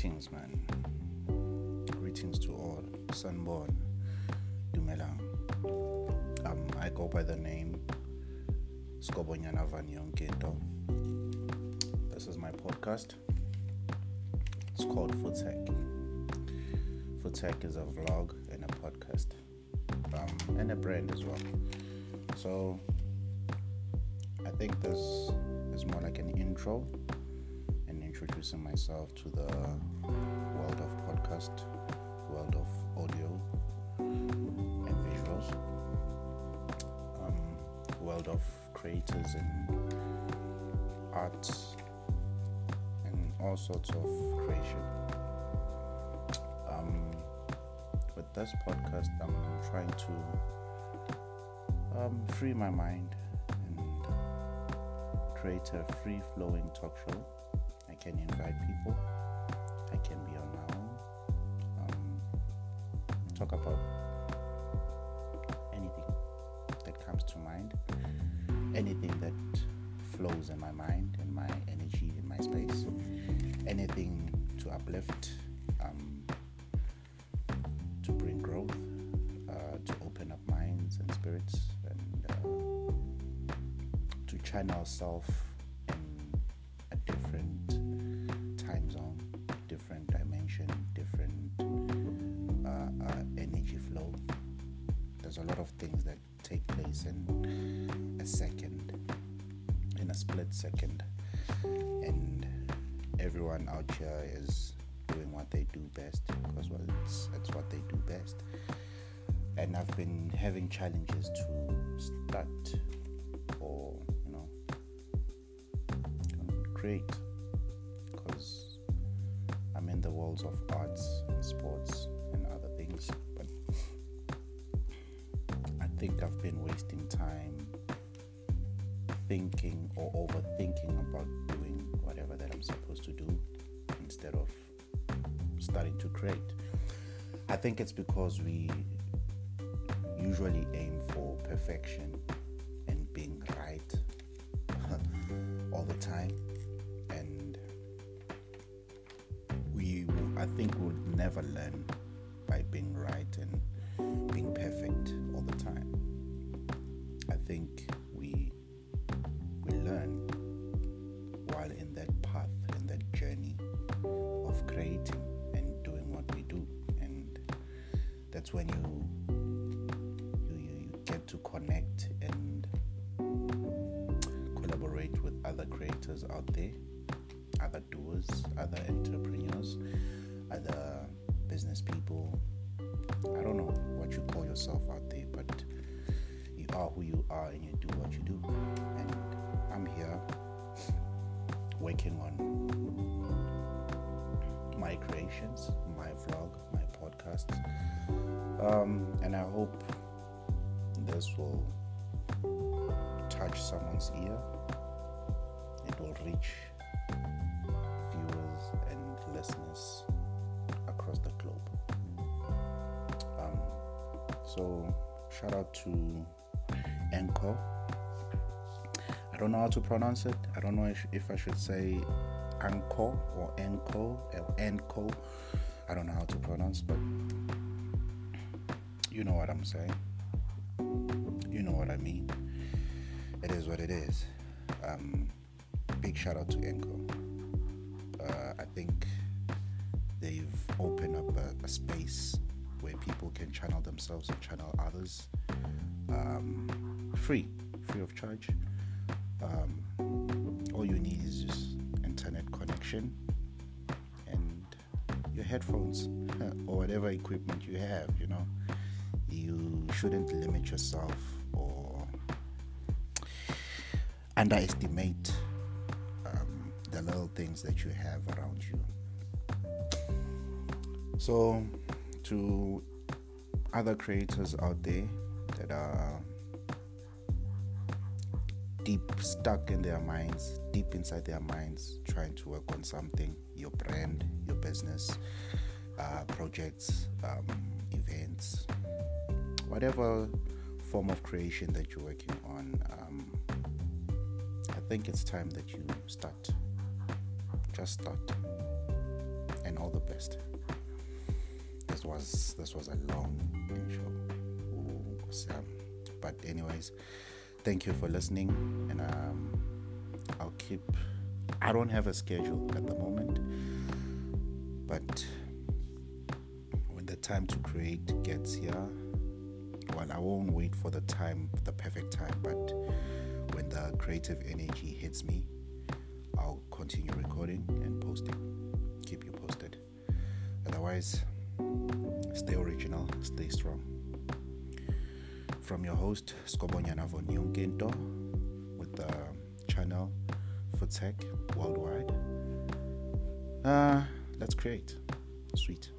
Greetings, man. Greetings to all. Sawubona, Dumelang. Um, I go by the name Skobonyana Vanyonketo. This is my podcast. It's called Voetsek. Voetsek is a vlog and a podcast, um, and a brand as well. So I think this is more like an intro introducing myself to the world of podcast, world of audio and visuals, um, world of creators and arts and all sorts of creation. Um, with this podcast, I'm trying to um, free my mind and create a free flowing talk show. Can invite people, I can be on my own, um, talk about anything that comes to mind, anything that flows in my mind, in my energy, in my space, anything to uplift, um, to bring growth, uh, to open up minds and spirits, and uh, to channel self There's a lot of things that take place in a second, in a split second, and everyone out here is doing what they do best because well, it's it's what they do best. And I've been having challenges to start or you know create because I'm in the worlds of arts and sports think I've been wasting time thinking or overthinking about doing whatever that I'm supposed to do instead of starting to create. I think it's because we usually aim for perfection and being right all the time and we I think we'll never learn by being right and being perfect think we we learn while in that path in that journey of creating and doing what we do. And that's when you you, you, you get to connect and collaborate with other creators out there other doers other entrepreneurs other business people. I don't know what you call yourself out there but are who you are and you do what you do. And i'm here working on my creations my vlog my podcast. Um, and i hope this will touch someone's ear. It will reach viewers and listeners across the globe. Um, so shout out to Enko. I don't know how to pronounce it. I don't know if, if I should say Anko or Enko or Enko. I don't know how to pronounce, but you know what I'm saying. You know what I mean. It is what it is. Um, big shout out to Enko. Uh, I think they've opened up a, a space where people can channel themselves and channel others um, free, free of charge. Um, all you need is just internet connection and your headphones or whatever equipment you have. You know, you shouldn't limit yourself or underestimate um, the little things that you have around you. So, to other creators out there that are deep stuck in their minds, deep inside their minds, trying to work on something your brand, your business, uh, projects, um, events, whatever form of creation that you're working on. Um, I think it's time that you start. Just start and all the best. This was this was a long intro. Ooh, um, but anyways, thank you for listening, and um, I'll keep. I don't have a schedule at the moment, but when the time to create gets here, well, I won't wait for the time, the perfect time, but when the creative energy hits me, I'll continue recording and posting. Keep you posted. Otherwise, stay original, stay strong. From your host, Skobonyana von with the channel Voetsek worldwide. Uh, let's create. Sweet.